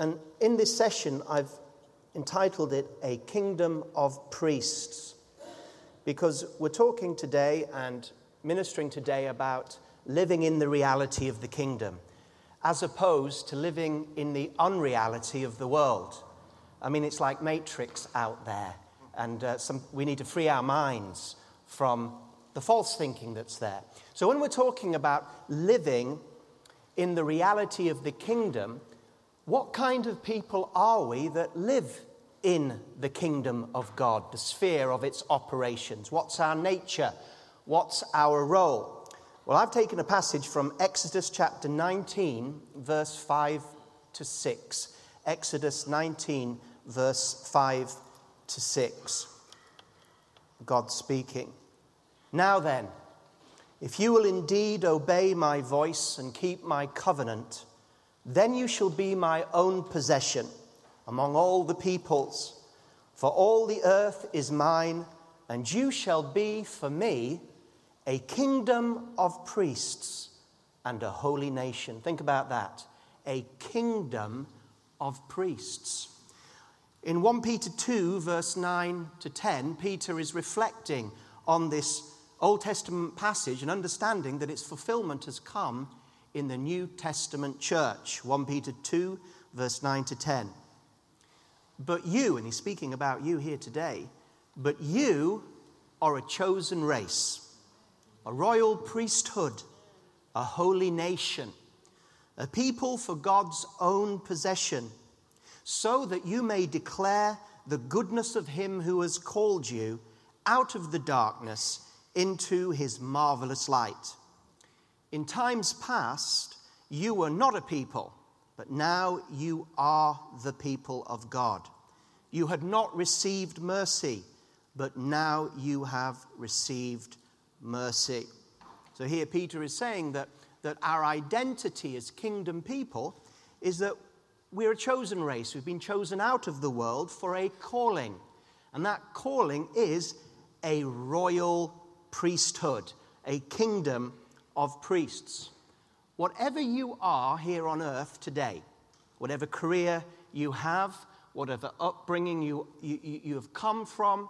And in this session, I've entitled it A Kingdom of Priests, because we're talking today and ministering today about living in the reality of the kingdom, as opposed to living in the unreality of the world. I mean, it's like Matrix out there, and uh, some, we need to free our minds from the false thinking that's there. So, when we're talking about living in the reality of the kingdom, what kind of people are we that live in the kingdom of God, the sphere of its operations? What's our nature? What's our role? Well, I've taken a passage from Exodus chapter 19, verse 5 to 6. Exodus 19, verse 5 to 6. God speaking. Now then, if you will indeed obey my voice and keep my covenant, then you shall be my own possession among all the peoples. For all the earth is mine, and you shall be for me a kingdom of priests and a holy nation. Think about that. A kingdom of priests. In 1 Peter 2, verse 9 to 10, Peter is reflecting on this Old Testament passage and understanding that its fulfillment has come in the New Testament church. 1 Peter 2, verse 9 to 10. But you, and he's speaking about you here today, but you are a chosen race, a royal priesthood, a holy nation, a people for God's own possession so that you may declare the goodness of him who has called you out of the darkness into his marvelous light. In times past, you were not a people, but now you are the people of God. You had not received mercy, but now you have received mercy. So here Peter is saying that, that our identity as kingdom people is that we're a chosen race. We've been chosen out of the world for a calling. And that calling is a royal priesthood, a kingdom of priests. Whatever you are here on earth today, whatever career you have, whatever upbringing you, you, you have come from,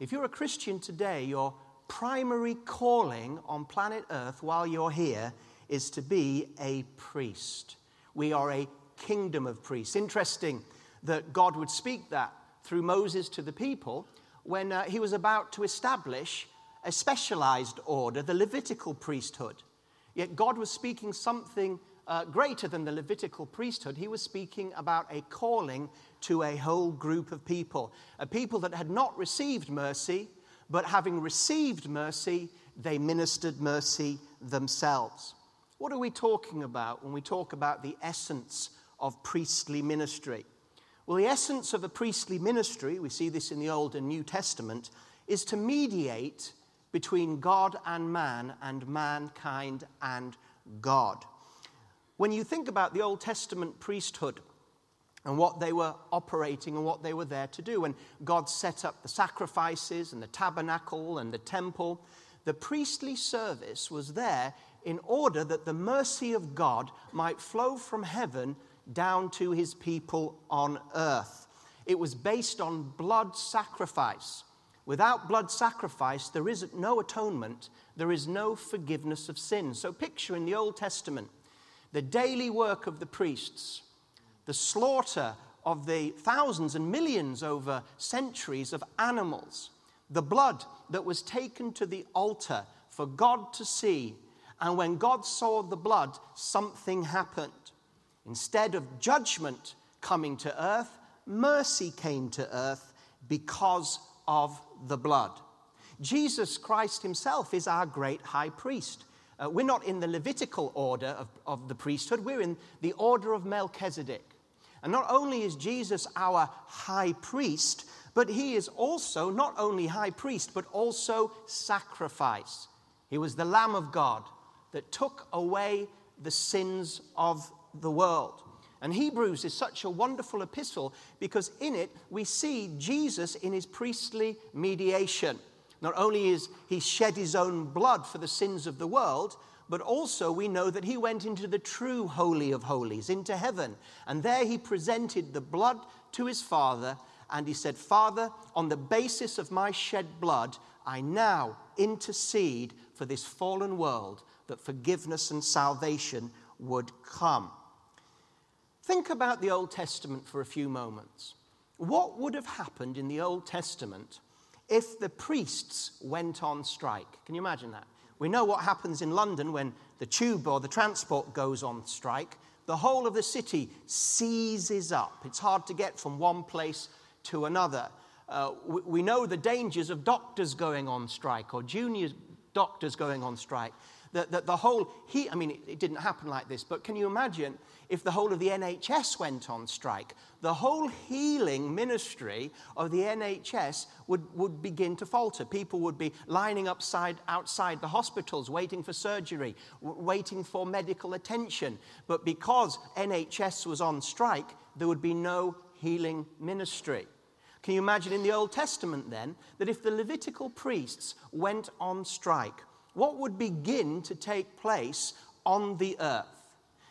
if you're a Christian today, your primary calling on planet Earth while you're here is to be a priest. We are a kingdom of priests. Interesting that God would speak that through Moses to the people when uh, he was about to establish a specialized order, the Levitical priesthood. Yet God was speaking something uh, greater than the Levitical priesthood. He was speaking about a calling to a whole group of people, a people that had not received mercy, but having received mercy, they ministered mercy themselves. What are we talking about when we talk about the essence of priestly ministry? Well, the essence of a priestly ministry, we see this in the Old and New Testament, is to mediate between God and man and mankind and God. When you think about the Old Testament priesthood and what they were operating and what they were there to do, when God set up the sacrifices and the tabernacle and the temple, the priestly service was there in order that the mercy of God might flow from heaven down to his people on earth. It was based on blood sacrifice. Without blood sacrifice, there is no atonement, there is no forgiveness of sin. So, picture in the Old Testament the daily work of the priests, the slaughter of the thousands and millions over centuries of animals, the blood that was taken to the altar for God to see. And when God saw the blood, something happened. Instead of judgment coming to earth, mercy came to earth because of the blood. Jesus Christ himself is our great high priest. Uh, we're not in the Levitical order of, of the priesthood, we're in the order of Melchizedek. And not only is Jesus our high priest, but he is also not only high priest, but also sacrifice. He was the Lamb of God that took away the sins of the world. And Hebrews is such a wonderful epistle because in it we see Jesus in his priestly mediation. Not only is he shed his own blood for the sins of the world, but also we know that he went into the true Holy of Holies, into heaven. And there he presented the blood to his Father, and he said, Father, on the basis of my shed blood, I now intercede for this fallen world that forgiveness and salvation would come. Think about the Old Testament for a few moments. What would have happened in the Old Testament if the priests went on strike? Can you imagine that? We know what happens in London when the tube or the transport goes on strike. The whole of the city seizes up. It's hard to get from one place to another. Uh, we, we know the dangers of doctors going on strike or junior doctors going on strike. That, that the whole, he, I mean, it, it didn't happen like this, but can you imagine if the whole of the NHS went on strike? The whole healing ministry of the NHS would, would begin to falter. People would be lining upside, outside the hospitals, waiting for surgery, waiting for medical attention. But because NHS was on strike, there would be no healing ministry. Can you imagine in the Old Testament then that if the Levitical priests went on strike, what would begin to take place on the earth.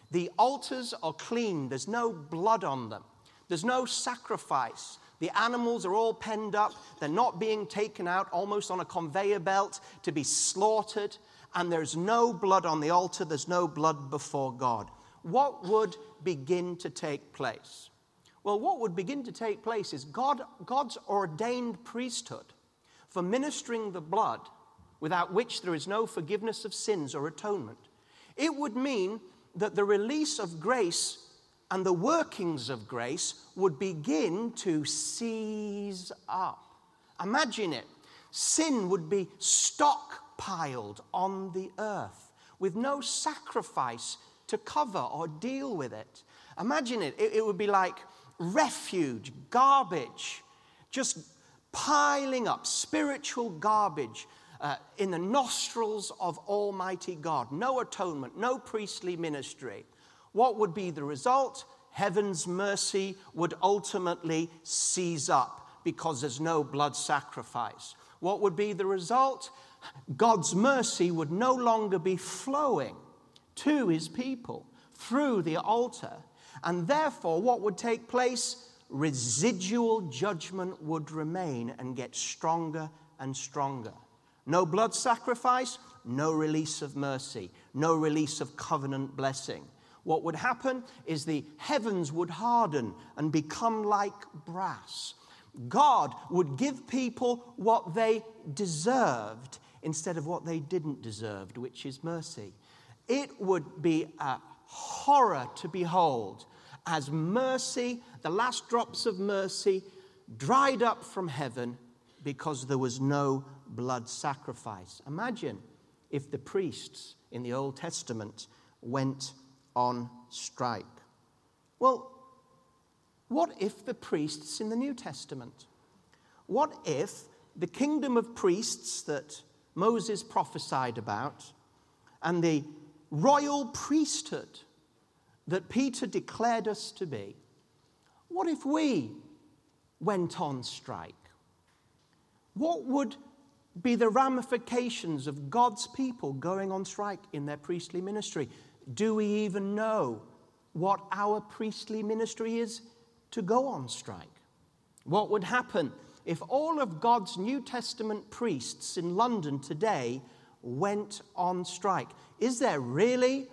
The altars are clean, there's no blood on them, there's no sacrifice. The animals are all penned up, they're not being taken out almost on a conveyor belt to be slaughtered, and there's no blood on the altar, there's no blood before God. What would begin to take place? Well, what would begin to take place is God, God's ordained priesthood for ministering the blood without which there is no forgiveness of sins or atonement. It would mean that the release of grace and the workings of grace would begin to seize up. Imagine it. Sin would be stockpiled on the earth with no sacrifice to cover or deal with it. Imagine it. It, it would be like refuge, garbage, just piling up, spiritual garbage uh, in the nostrils of Almighty God. No atonement, no priestly ministry. What would be the result? Heaven's mercy would ultimately seize up because there's no blood sacrifice. What would be the result? God's mercy would no longer be flowing to his people through the altar. And therefore, what would take place? Residual judgment would remain and get stronger and stronger. No blood sacrifice, no release of mercy, no release of covenant blessing. What would happen is the heavens would harden and become like brass. God would give people what they deserved instead of what they didn't deserve, which is mercy. It would be a horror to behold as mercy, the last drops of mercy, dried up from heaven because there was no blood sacrifice. Imagine if the priests in the Old Testament went on strike. Well, what if the priests in the New Testament? What if the kingdom of priests that Moses prophesied about and the royal priesthood that Peter declared us to be, what if we went on strike? What would be the ramifications of God's people going on strike in their priestly ministry? Do we even know what our priestly ministry is to go on strike? What would happen if all of God's New Testament priests in London today went on strike? Is there really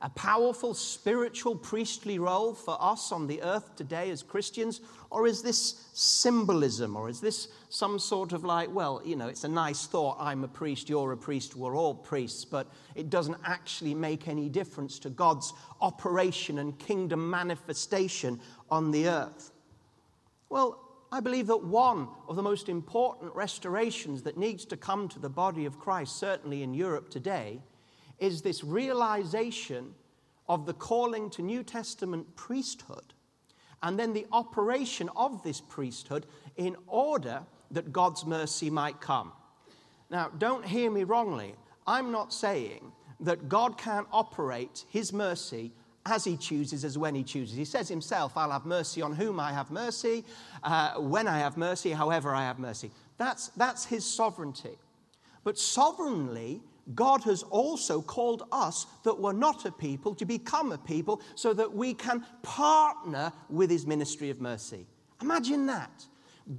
a powerful spiritual priestly role for us on the earth today as Christians? Or is this symbolism? Or is this some sort of like, well, you know, it's a nice thought, I'm a priest, you're a priest, we're all priests, but it doesn't actually make any difference to God's operation and kingdom manifestation on the earth? Well, I believe that one of the most important restorations that needs to come to the body of Christ, certainly in Europe today, is this realization of the calling to New Testament priesthood and then the operation of this priesthood in order that God's mercy might come. Now, don't hear me wrongly. I'm not saying that God can't operate his mercy as he chooses, as when he chooses. He says himself, I'll have mercy on whom I have mercy, uh, when I have mercy, however I have mercy. That's, that's his sovereignty. But sovereignly, God has also called us that were not a people to become a people so that we can partner with his ministry of mercy. Imagine that.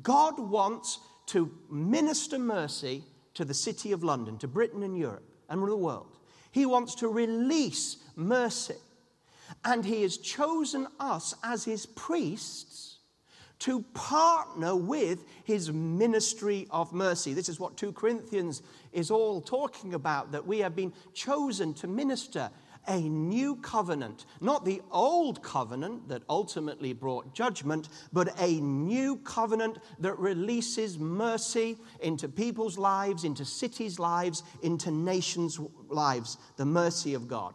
God wants to minister mercy to the city of London, to Britain and Europe and the world. He wants to release mercy. And he has chosen us as his priests to partner with his ministry of mercy. This is what 2 Corinthians is all talking about that we have been chosen to minister a new covenant, not the old covenant that ultimately brought judgment, but a new covenant that releases mercy into people's lives, into cities' lives, into nations' lives, the mercy of God.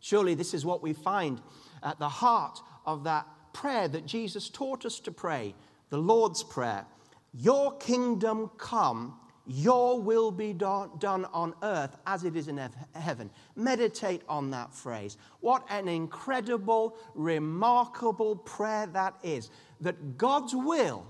Surely this is what we find at the heart of that prayer that Jesus taught us to pray, the Lord's Prayer. Your kingdom come, your will be done on earth as it is in heaven. Meditate on that phrase. What an incredible, remarkable prayer that is. That God's will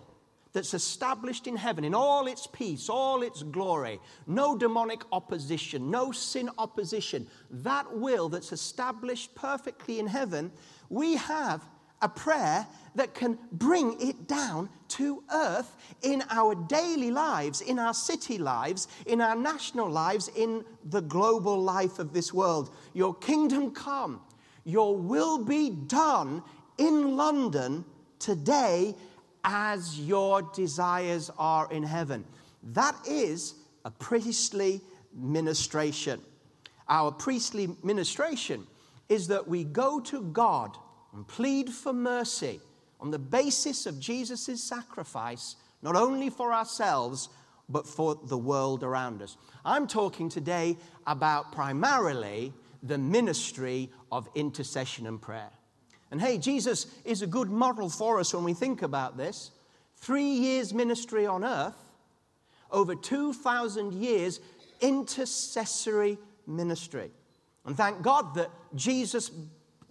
that's established in heaven in all its peace, all its glory, no demonic opposition, no sin opposition, that will that's established perfectly in heaven, we have a prayer that can bring it down to earth in our daily lives, in our city lives, in our national lives, in the global life of this world. Your kingdom come, your will be done in London today as your desires are in heaven. That is a priestly ministration. Our priestly ministration is that we go to God and plead for mercy on the basis of Jesus' sacrifice, not only for ourselves, but for the world around us. I'm talking today about primarily the ministry of intercession and prayer. And hey, Jesus is a good model for us when we think about this. Three years ministry on earth, over 2,000 years intercessory ministry. And thank God that Jesus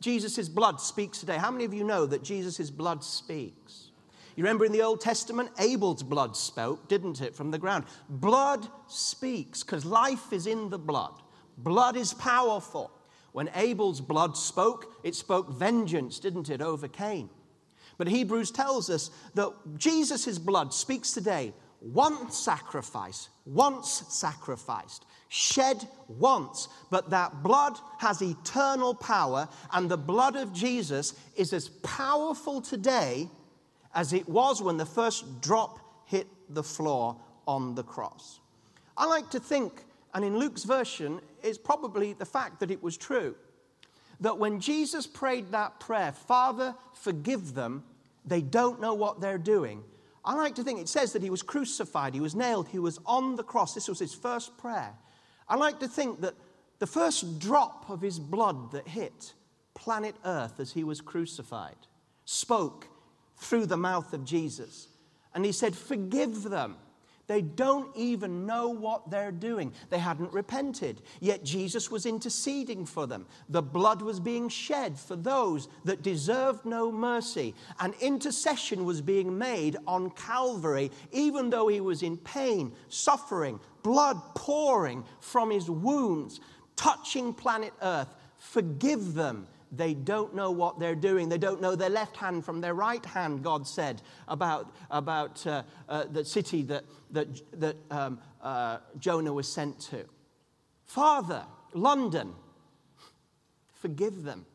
Jesus' blood speaks today. How many of you know that Jesus' blood speaks? You remember in the Old Testament, Abel's blood spoke, didn't it, from the ground? Blood speaks because life is in the blood. Blood is powerful. When Abel's blood spoke, it spoke vengeance, didn't it, over Cain. But Hebrews tells us that Jesus' blood speaks today once sacrifice, once sacrificed shed once, but that blood has eternal power, and the blood of Jesus is as powerful today as it was when the first drop hit the floor on the cross. I like to think, and in Luke's version, it's probably the fact that it was true, that when Jesus prayed that prayer, Father, forgive them, they don't know what they're doing. I like to think it says that he was crucified, he was nailed, he was on the cross. This was his first prayer. I like to think that the first drop of his blood that hit planet Earth as he was crucified spoke through the mouth of Jesus. And he said, Forgive them. They don't even know what they're doing. They hadn't repented. Yet Jesus was interceding for them. The blood was being shed for those that deserved no mercy. And intercession was being made on Calvary, even though he was in pain, suffering, blood pouring from his wounds, touching planet Earth. Forgive them. They don't know what they're doing. They don't know their left hand from their right hand, God said about, about uh, uh, the city that, that, that um, uh, Jonah was sent to. Father, London, forgive them.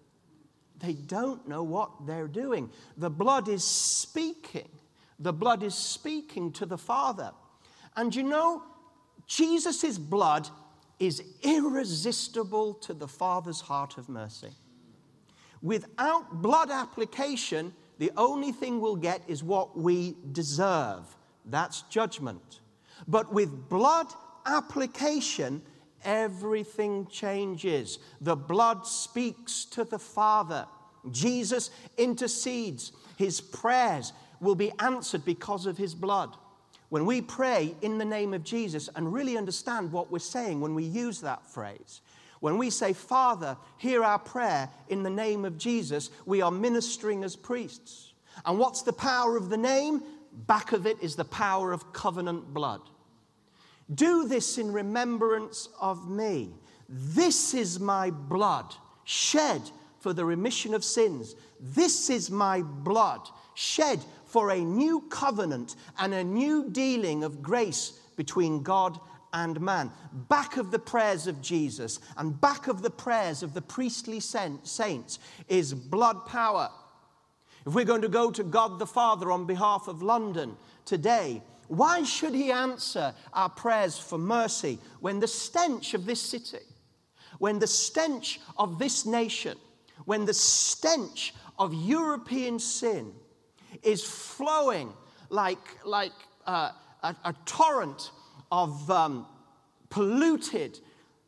They don't know what they're doing. The blood is speaking. The blood is speaking to the Father. And you know, Jesus' blood is irresistible to the Father's heart of mercy. Without blood application, the only thing we'll get is what we deserve. That's judgment. But with blood application, everything changes. The blood speaks to the Father. Jesus intercedes. His prayers will be answered because of his blood. When we pray in the name of Jesus and really understand what we're saying when we use that phrase, when we say, Father, hear our prayer in the name of Jesus, we are ministering as priests. And what's the power of the name? back of it is the power of covenant blood. Do this in remembrance of me. This is my blood shed for the remission of sins. This is my blood shed for a new covenant and a new dealing of grace between God and man. Back of the prayers of Jesus and back of the prayers of the priestly saints is blood power. If we're going to go to God the Father on behalf of London today, why should He answer our prayers for mercy when the stench of this city, when the stench of this nation, when the stench of European sin is flowing like, like uh, a, a, torrent of um, polluted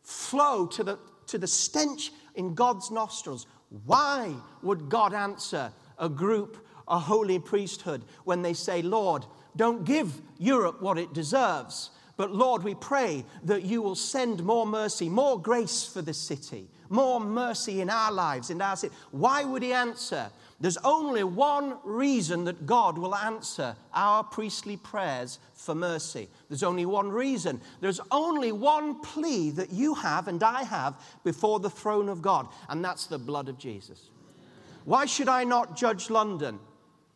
flow to the, to the stench in God's nostrils. Why would God answer a group, a holy priesthood, when they say, Lord, don't give Europe what it deserves, but Lord, we pray that you will send more mercy, more grace for the city, more mercy in our lives, in our city. Why would he answer? There's only one reason that God will answer our priestly prayers for mercy. There's only one reason. There's only one plea that you have and I have before the throne of God, and that's the blood of Jesus. Why should I not judge London?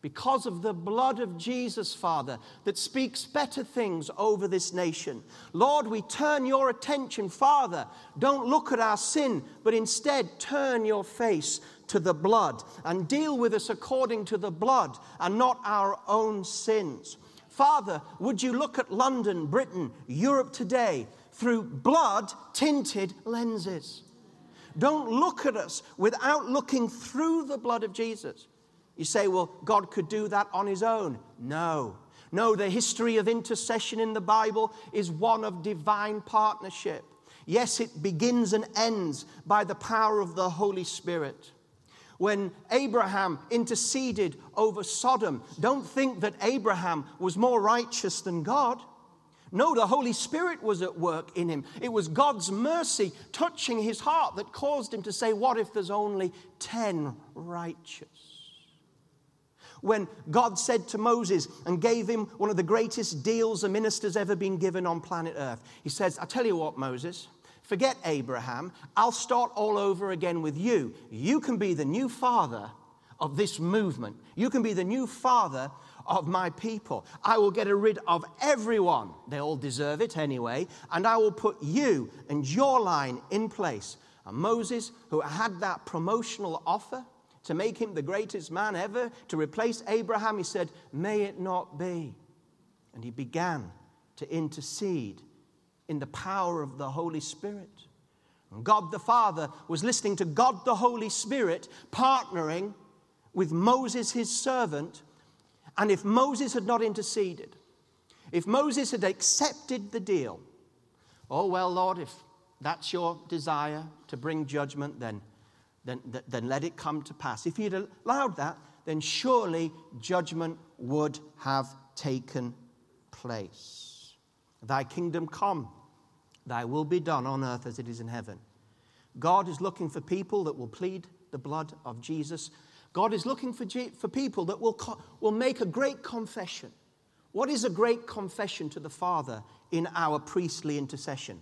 because of the blood of Jesus, Father, that speaks better things over this nation. Lord, we turn your attention, Father. Don't look at our sin, but instead turn your face to the blood and deal with us according to the blood and not our own sins. Father, would you look at London, Britain, Europe today through blood tinted lenses? Don't look at us without looking through the blood of Jesus. You say, well, God could do that on his own. No. No, the history of intercession in the Bible is one of divine partnership. Yes, it begins and ends by the power of the Holy Spirit. When Abraham interceded over Sodom, don't think that Abraham was more righteous than God. No, the Holy Spirit was at work in him. It was God's mercy touching his heart that caused him to say, What if there's only 10 righteous? when God said to Moses and gave him one of the greatest deals a minister's ever been given on planet Earth. He says, I tell you what, Moses, forget Abraham. I'll start all over again with you. You can be the new father of this movement, you can be the new father of my people. I will get rid of everyone. They all deserve it anyway. And I will put you and your line in place. And Moses, who had that promotional offer, to make him the greatest man ever, to replace Abraham, he said, May it not be. And he began to intercede in the power of the Holy Spirit. God the Father was listening to God the Holy Spirit partnering with Moses, his servant. And if Moses had not interceded, if Moses had accepted the deal, oh, well, Lord, if that's your desire to bring judgment, then then, then let it come to pass. If he'd allowed that, then surely judgment would have taken place. Thy kingdom come, thy will be done on earth as it is in heaven. God is looking for people that will plead the blood of Jesus. God is looking for, for people that will, co- will make a great confession. What is a great confession to the Father in our priestly intercession?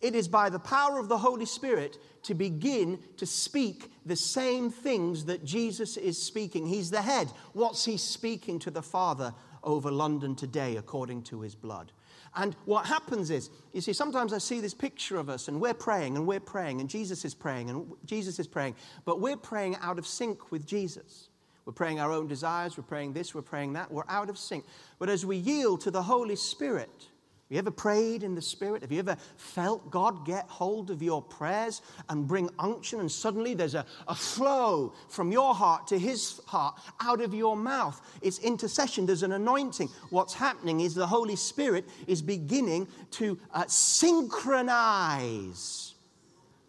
It is by the power of the Holy Spirit to begin to speak the same things that Jesus is speaking. He's the head. What's he speaking to the Father over London today according to his blood? And what happens is, you see, sometimes I see this picture of us and we're praying and we're praying and Jesus is praying and Jesus is praying, but we're praying out of sync with Jesus. We're praying our own desires, we're praying this, we're praying that, we're out of sync. But as we yield to the Holy Spirit, have you ever prayed in the Spirit? Have you ever felt God get hold of your prayers and bring unction, and suddenly there's a, a flow from your heart to His heart out of your mouth? It's intercession, there's an anointing. What's happening is the Holy Spirit is beginning to uh, synchronize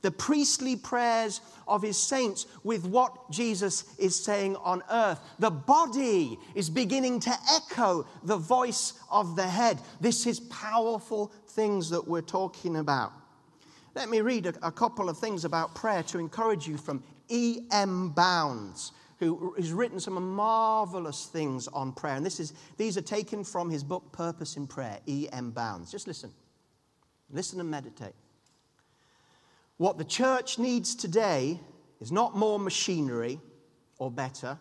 the priestly prayers of his saints with what Jesus is saying on earth. The body is beginning to echo the voice of the head. This is powerful things that we're talking about. Let me read a, a couple of things about prayer to encourage you from E.M. Bounds, who, has written some marvelous things on prayer. And this is, these are taken from his book, Purpose in Prayer, E.M. Bounds. Just listen. Listen and meditate. What the church needs today is not more machinery or better,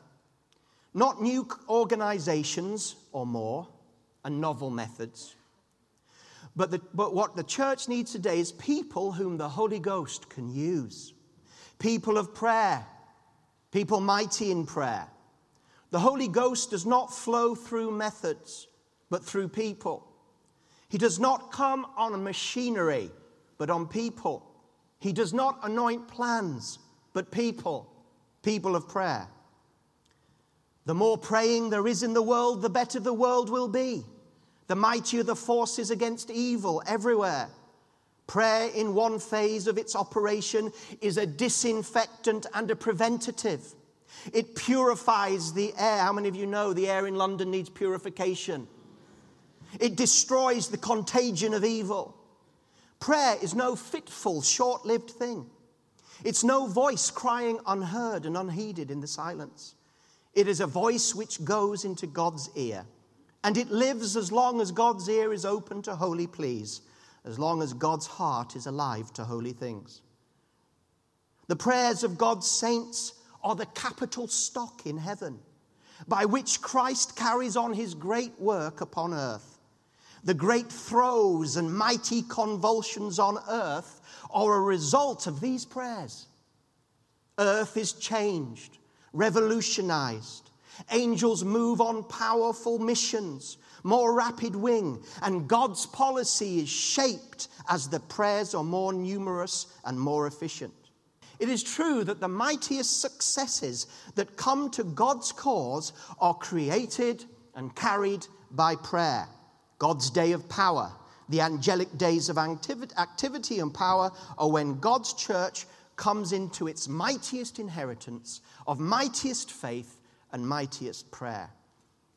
not new organizations or more and novel methods. But, the, but what the church needs today is people whom the Holy Ghost can use. People of prayer, people mighty in prayer. The Holy Ghost does not flow through methods, but through people. He does not come on machinery, but on people. He does not anoint plans, but people, people of prayer. The more praying there is in the world, the better the world will be. The mightier the forces against evil everywhere. Prayer, in one phase of its operation, is a disinfectant and a preventative. It purifies the air. How many of you know the air in London needs purification? It destroys the contagion of evil. Prayer is no fitful, short lived thing. It's no voice crying unheard and unheeded in the silence. It is a voice which goes into God's ear. And it lives as long as God's ear is open to holy pleas, as long as God's heart is alive to holy things. The prayers of God's saints are the capital stock in heaven by which Christ carries on his great work upon earth. The great throes and mighty convulsions on earth are a result of these prayers. Earth is changed revolutionized. Angels move on powerful missions, more rapid wing, and God's policy is shaped as the prayers are more numerous and more efficient. It is true that the mightiest successes that come to God's cause are created and carried by prayer. God's day of power, the angelic days of activity and power are when God's church comes into its mightiest inheritance of mightiest faith and mightiest prayer.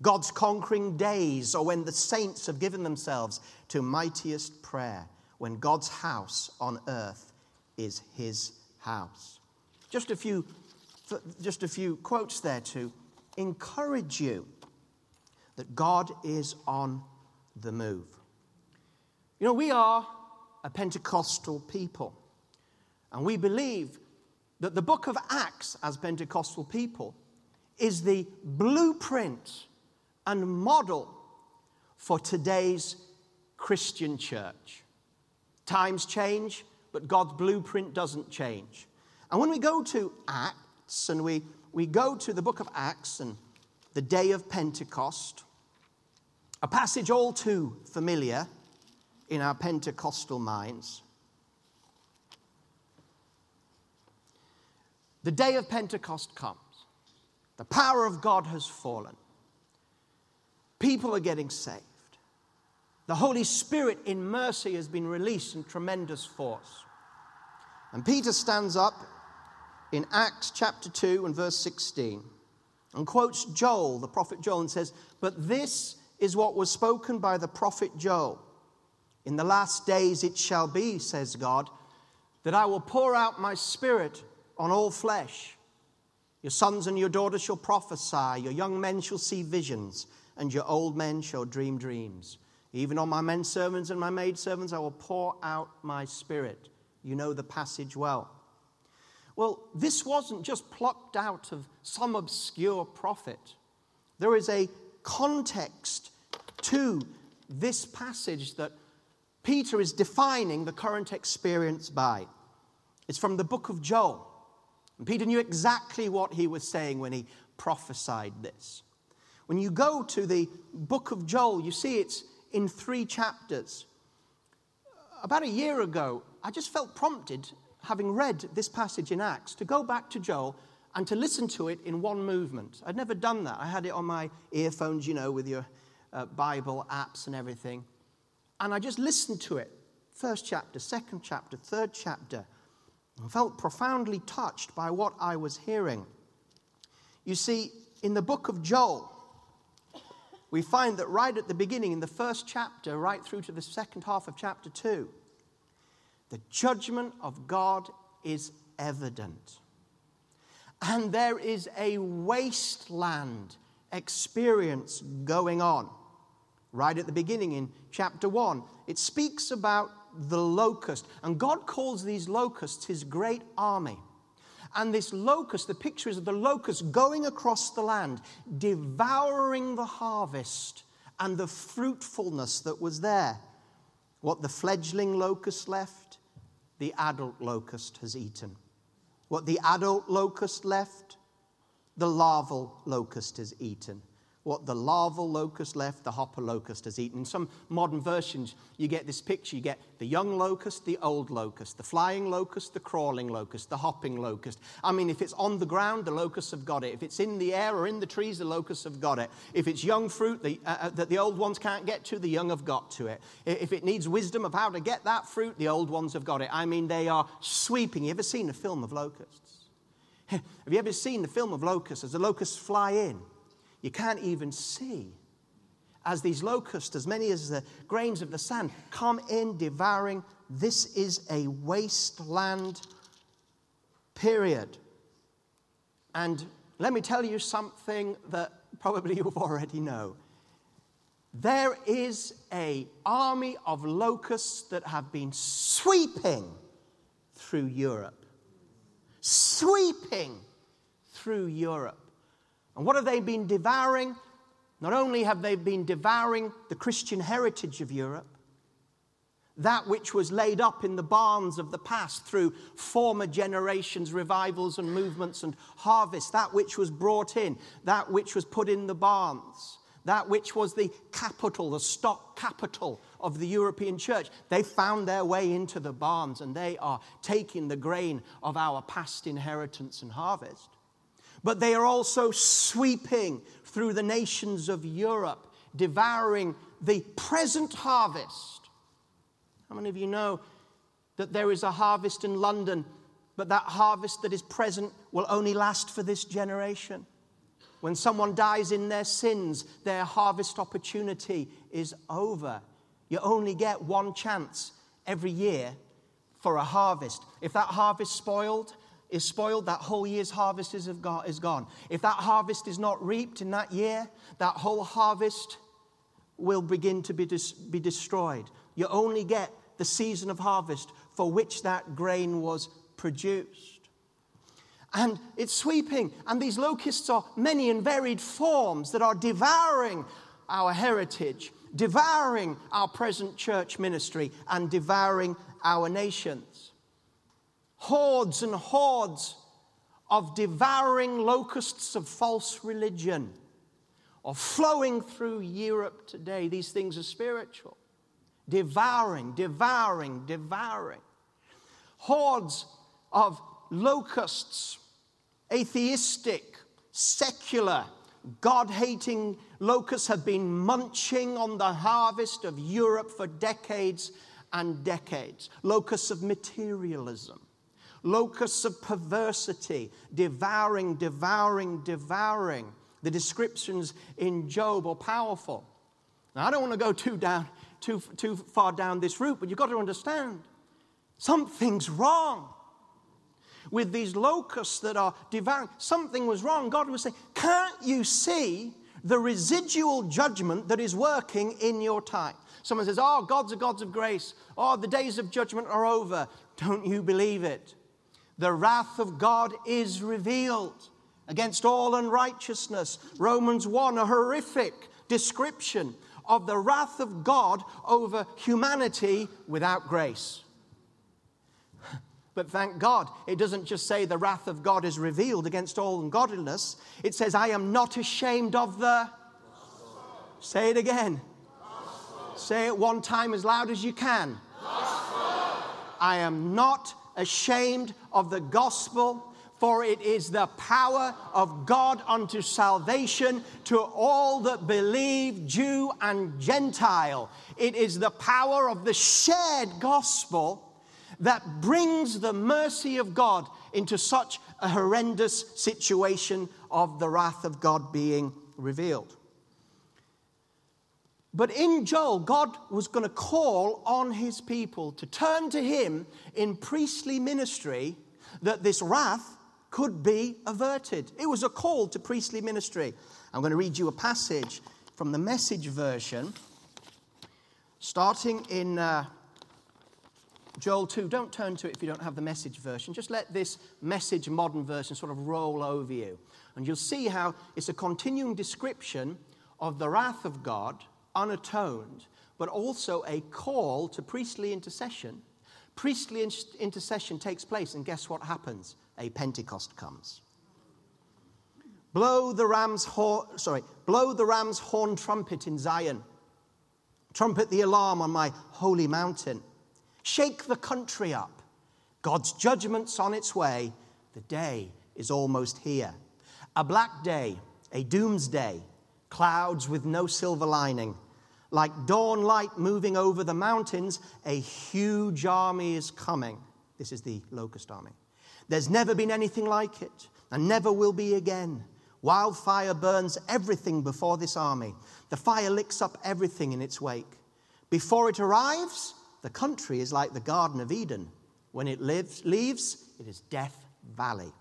God's conquering days are when the saints have given themselves to mightiest prayer, when God's house on earth is his house. Just a few, just a few quotes there to encourage you that God is on the move. You know, we are a Pentecostal people. And we believe that the book of Acts, as Pentecostal people, is the blueprint and model for today's Christian church. Times change, but God's blueprint doesn't change. And when we go to Acts and we, we go to the book of Acts and the day of Pentecost, a passage all too familiar in our Pentecostal minds. The day of Pentecost comes. The power of God has fallen. People are getting saved. The Holy Spirit, in mercy, has been released in tremendous force. And Peter stands up in Acts chapter 2 and verse 16 and quotes Joel, the prophet Joel, and says, But this is what was spoken by the prophet Joel. In the last days it shall be, says God, that I will pour out my spirit on all flesh. Your sons and your daughters shall prophesy, your young men shall see visions, and your old men shall dream dreams. Even on my men servants and my maid servants, I will pour out my spirit. You know the passage well. Well, this wasn't just plucked out of some obscure prophet. There is a context to this passage that Peter is defining the current experience by. It's from the book of Joel. And Peter knew exactly what he was saying when he prophesied this. When you go to the book of Joel, you see it's in three chapters. About a year ago, I just felt prompted, having read this passage in Acts, to go back to Joel and to listen to it in one movement. I'd never done that. I had it on my earphones, you know, with your uh, Bible apps and everything. And I just listened to it. First chapter, second chapter, third chapter. I felt profoundly touched by what I was hearing. You see, in the book of Joel, we find that right at the beginning, in the first chapter, right through to the second half of chapter 2, the judgment of God is evident. and there is a wasteland experience going on. Right at the beginning in chapter 1, it speaks about the locust, and God calls these locusts his great army. And this locust, the picture is of the locust going across the land, devouring the harvest and the fruitfulness that was there. What the fledgling locust left, the adult locust has eaten. What the adult locust left, the larval locust has eaten what the larval locust left, the hopper locust has eaten. In some modern versions, you get this picture. You get the young locust, the old locust, the flying locust, the crawling locust, the hopping locust. I mean, if it's on the ground, the locusts have got it. If it's in the air or in the trees, the locusts have got it. If it's young fruit the, uh, uh that the old ones can't get to, the young have got to it. If it needs wisdom of how to get that fruit, the old ones have got it. I mean, they are sweeping. You ever seen a film of locusts? Have you ever seen the film of locusts as the locusts fly in? You can't even see. As these locusts, as many as the grains of the sand, come in devouring, this is a wasteland period. And let me tell you something that probably you've already know. There is a army of locusts that have been sweeping through Europe. Sweeping through Europe. And what have they been devouring? Not only have they been devouring the Christian heritage of Europe, that which was laid up in the barns of the past through former generations' revivals and movements and harvests, that which was brought in, that which was put in the barns, that which was the capital, the stock capital of the European church. They found their way into the barns and they are taking the grain of our past inheritance and harvest but they are also sweeping through the nations of Europe, devouring the present harvest. How many of you know that there is a harvest in London, but that harvest that is present will only last for this generation? When someone dies in their sins, their harvest opportunity is over. You only get one chance every year for a harvest. If that harvest spoiled, is spoiled, that whole year's harvest is, is gone. If that harvest is not reaped in that year, that whole harvest will begin to be, dis- be destroyed. You only get the season of harvest for which that grain was produced. And it's sweeping, and these locusts are many and varied forms that are devouring our heritage, devouring our present church ministry, and devouring our nations hordes and hordes of devouring locusts of false religion are flowing through Europe today. These things are spiritual. Devouring, devouring, devouring. Hordes of locusts, atheistic, secular, God hating locusts have been munching on the harvest of Europe for decades and decades. Locusts of materialism locusts of perversity, devouring, devouring, devouring. The descriptions in Job are powerful. Now, I don't want to go too, down, too, too far down this route, but you've got to understand something's wrong with these locusts that are devouring. Something was wrong. God was saying, Can't you see the residual judgment that is working in your time? Someone says, Oh, God's a God of grace. Oh, the days of judgment are over. Don't you believe it? The wrath of God is revealed against all unrighteousness. Romans 1, a horrific description of the wrath of God over humanity without grace. But thank God, it doesn't just say the wrath of God is revealed against all ungodliness. It says, I am not ashamed of the. Say it again. Say it one time as loud as you can. I am not ashamed of the gospel, for it is the power of God unto salvation to all that believe, Jew and Gentile. It is the power of the shared gospel that brings the mercy of God into such a horrendous situation of the wrath of God being revealed. But in Joel, God was going to call on his people to turn to him in priestly ministry that this wrath could be averted. It was a call to priestly ministry. I'm going to read you a passage from the message version, starting in uh, Joel 2. Don't turn to it if you don't have the message version. Just let this message modern version sort of roll over you. And you'll see how it's a continuing description of the wrath of God, unatoned, but also a call to priestly intercession. Priestly intercession takes place, and guess what happens? A Pentecost comes. Blow the ram's horn, sorry, blow the ram's horn trumpet in Zion. Trumpet the alarm on my holy mountain. Shake the country up. God's judgment's on its way. The day is almost here. A black day, a doomsday, clouds with no silver lining. Like dawn light moving over the mountains, a huge army is coming. This is the locust army. There's never been anything like it, and never will be again. Wildfire burns everything before this army. The fire licks up everything in its wake. Before it arrives, the country is like the Garden of Eden. When it lives, leaves, it is Death Valley.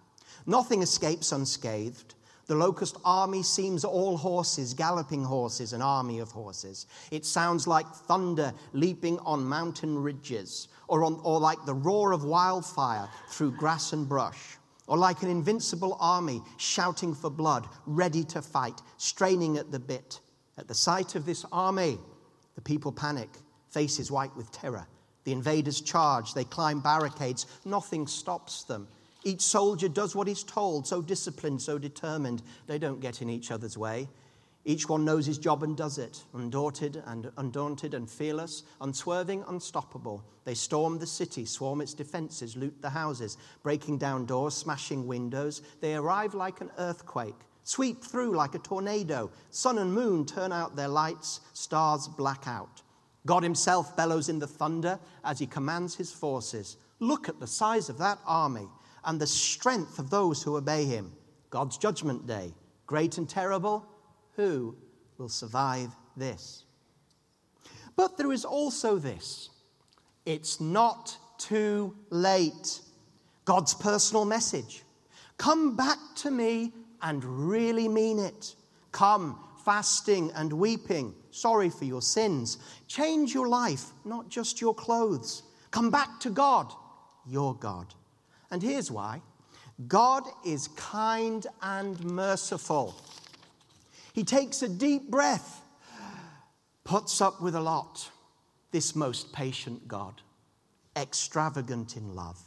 Nothing escapes unscathed. The locust army seems all horses, galloping horses, an army of horses. It sounds like thunder leaping on mountain ridges, or, on, or like the roar of wildfire through grass and brush, or like an invincible army shouting for blood, ready to fight, straining at the bit. At the sight of this army, the people panic, faces white with terror. The invaders charge, they climb barricades, nothing stops them. Each soldier does what he's told, so disciplined, so determined, they don't get in each other's way. Each one knows his job and does it, undaunted and undaunted and fearless, unswerving, unstoppable. They storm the city, swarm its defenses, loot the houses, breaking down doors, smashing windows. They arrive like an earthquake, sweep through like a tornado. Sun and moon turn out their lights, stars black out. God himself bellows in the thunder as he commands his forces. Look at the size of that army and the strength of those who obey him. God's judgment day, great and terrible. Who will survive this? But there is also this it's not too late. God's personal message. Come back to me and really mean it. Come, fasting and weeping, sorry for your sins. Change your life, not just your clothes. Come back to God, your God. And here's why God is kind and merciful. He takes a deep breath, puts up with a lot. This most patient God, extravagant in love,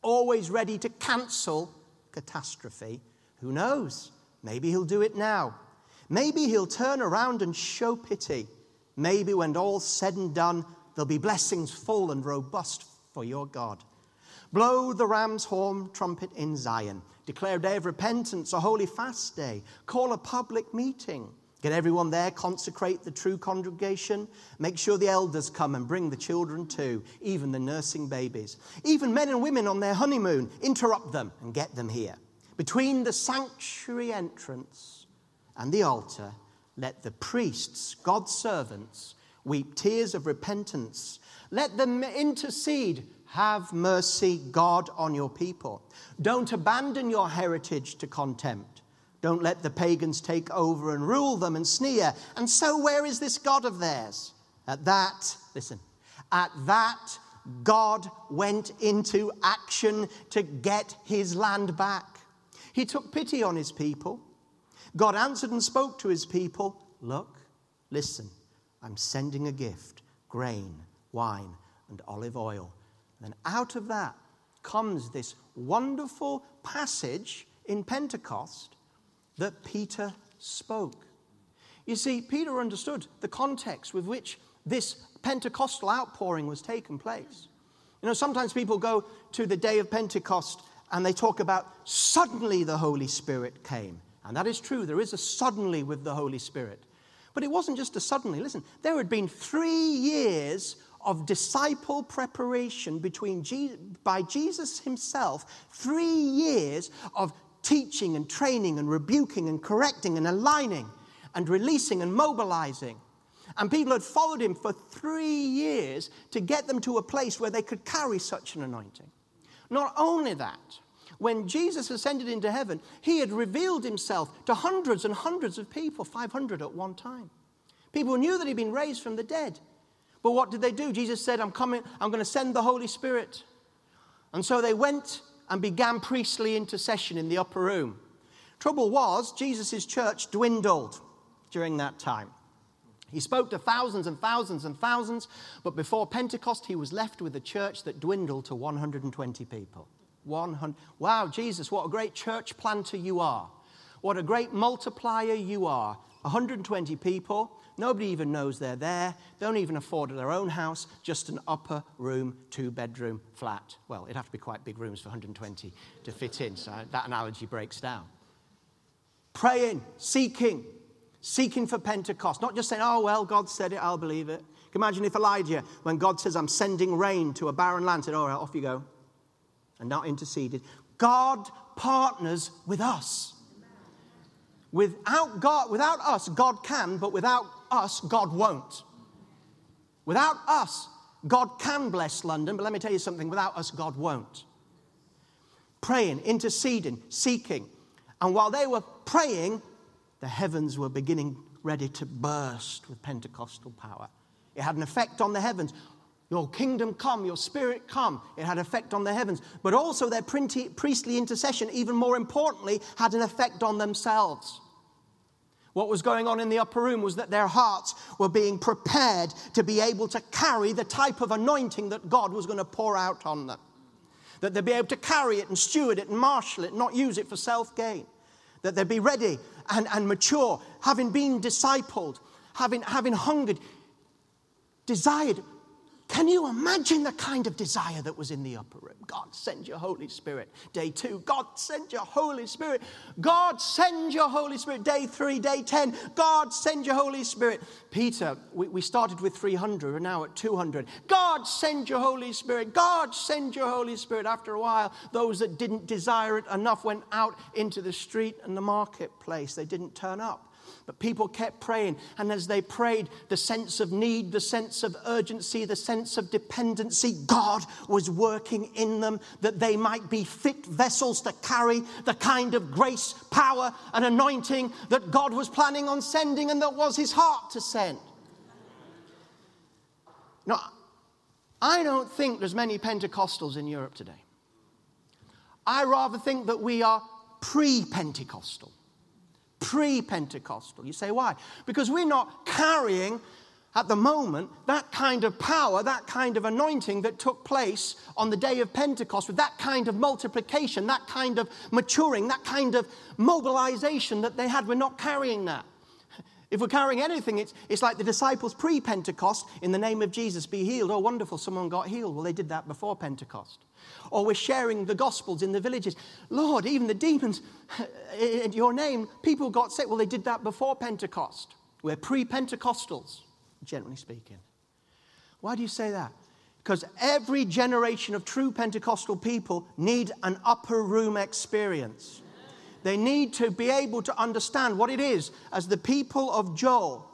always ready to cancel catastrophe. Who knows? Maybe he'll do it now. Maybe he'll turn around and show pity. Maybe when all's said and done, there'll be blessings full and robust for your God. Blow the ram's horn trumpet in Zion. Declare a day of repentance, a holy fast day. Call a public meeting. Get everyone there, consecrate the true congregation. Make sure the elders come and bring the children too, even the nursing babies. Even men and women on their honeymoon, interrupt them and get them here. Between the sanctuary entrance and the altar, let the priests, God's servants, weep tears of repentance. Let them intercede have mercy, God, on your people. Don't abandon your heritage to contempt. Don't let the pagans take over and rule them and sneer. And so, where is this God of theirs? At that, listen, at that, God went into action to get his land back. He took pity on his people. God answered and spoke to his people Look, listen, I'm sending a gift grain, wine, and olive oil. And out of that comes this wonderful passage in Pentecost that Peter spoke. You see, Peter understood the context with which this Pentecostal outpouring was taking place. You know, sometimes people go to the day of Pentecost and they talk about suddenly the Holy Spirit came. And that is true, there is a suddenly with the Holy Spirit. But it wasn't just a suddenly. Listen, there had been three years of disciple preparation between Jesus, by Jesus himself, three years of teaching and training and rebuking and correcting and aligning and releasing and mobilizing. And people had followed him for three years to get them to a place where they could carry such an anointing. Not only that, when Jesus ascended into heaven, he had revealed himself to hundreds and hundreds of people, 500 at one time. People knew that he'd been raised from the dead. But what did they do? Jesus said, I'm coming, I'm going to send the Holy Spirit. And so they went and began priestly intercession in the upper room. Trouble was, Jesus' church dwindled during that time. He spoke to thousands and thousands and thousands, but before Pentecost, he was left with a church that dwindled to 120 people. 100. Wow, Jesus, what a great church planter you are. What a great multiplier you are. 120 people. Nobody even knows they're there. Don't even afford their own house, just an upper room, two bedroom flat. Well, it'd have to be quite big rooms for 120 to fit in, so that analogy breaks down. Praying, seeking, seeking for Pentecost. Not just saying, oh, well, God said it, I'll believe it. Imagine if Elijah, when God says, I'm sending rain to a barren land, said, all right, off you go and not interceded. God partners with us. Without God, without us, God can, but without us, God won't. Without us, God can bless London, but let me tell you something without us, God won't. Praying, interceding, seeking. And while they were praying, the heavens were beginning ready to burst with Pentecostal power. It had an effect on the heavens. Your kingdom come, your spirit come. It had effect on the heavens. But also their priestly intercession, even more importantly, had an effect on themselves. What was going on in the upper room was that their hearts were being prepared to be able to carry the type of anointing that God was going to pour out on them. That they'd be able to carry it and steward it and marshal it, not use it for self gain. That they'd be ready and, and mature, having been discipled, having, having hungered, desired can you imagine the kind of desire that was in the upper room? God, send your Holy Spirit. Day two, God, send your Holy Spirit. God, send your Holy Spirit. Day three, day 10, God, send your Holy Spirit. Peter, we, we started with 300, we're now at 200. God, send your Holy Spirit. God, send your Holy Spirit. After a while, those that didn't desire it enough went out into the street and the marketplace. They didn't turn up. But people kept praying. And as they prayed, the sense of need, the sense of urgency, the sense of dependency, God was working in them that they might be fit vessels to carry the kind of grace, power, and anointing that God was planning on sending and that was his heart to send. Now, I don't think there's many Pentecostals in Europe today. I rather think that we are pre Pentecostal pre Pentecostal. You say, why? Because we're not carrying at the moment that kind of power, that kind of anointing that took place on the day of Pentecost, with that kind of multiplication, that kind of maturing, that kind of mobilization that they had. We're not carrying that. If we're carrying anything, it's, it's like the disciples pre Pentecost, in the name of Jesus, be healed. Oh, wonderful, someone got healed. Well, they did that before Pentecost. Or we're sharing the Gospels in the villages. Lord, even the demons, in your name, people got sick. Well, they did that before Pentecost. We're pre Pentecostals, generally speaking. Why do you say that? Because every generation of true Pentecostal people need an upper room experience. They need to be able to understand what it is as the people of Joel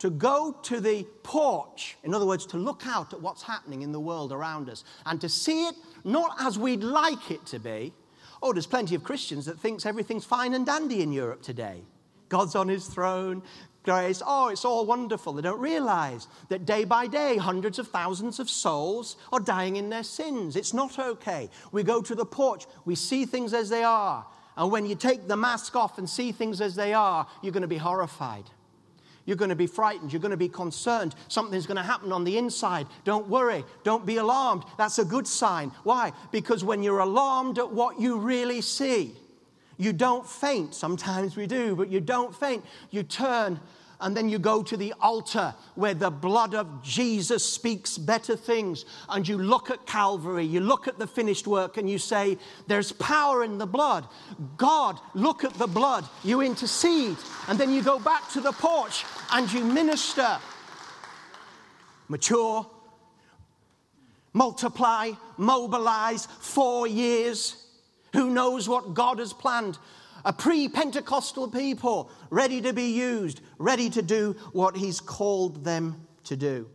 to go to the porch, in other words, to look out at what's happening in the world around us and to see it not as we'd like it to be. Oh, there's plenty of Christians that thinks everything's fine and dandy in Europe today. God's on his throne, grace, oh, it's all wonderful. They don't realize that day by day, hundreds of thousands of souls are dying in their sins. It's not okay. We go to the porch, we see things as they are, and when you take the mask off and see things as they are, you're going to be horrified. You're going to be frightened. You're going to be concerned. Something's going to happen on the inside. Don't worry. Don't be alarmed. That's a good sign. Why? Because when you're alarmed at what you really see, you don't faint. Sometimes we do, but you don't faint. You turn and then you go to the altar where the blood of Jesus speaks better things. And you look at Calvary, you look at the finished work, and you say, There's power in the blood. God, look at the blood. You intercede. And then you go back to the porch and you minister. Mature, multiply, mobilize, four years. Who knows what God has planned? A pre Pentecostal people ready to be used, ready to do what He's called them to do.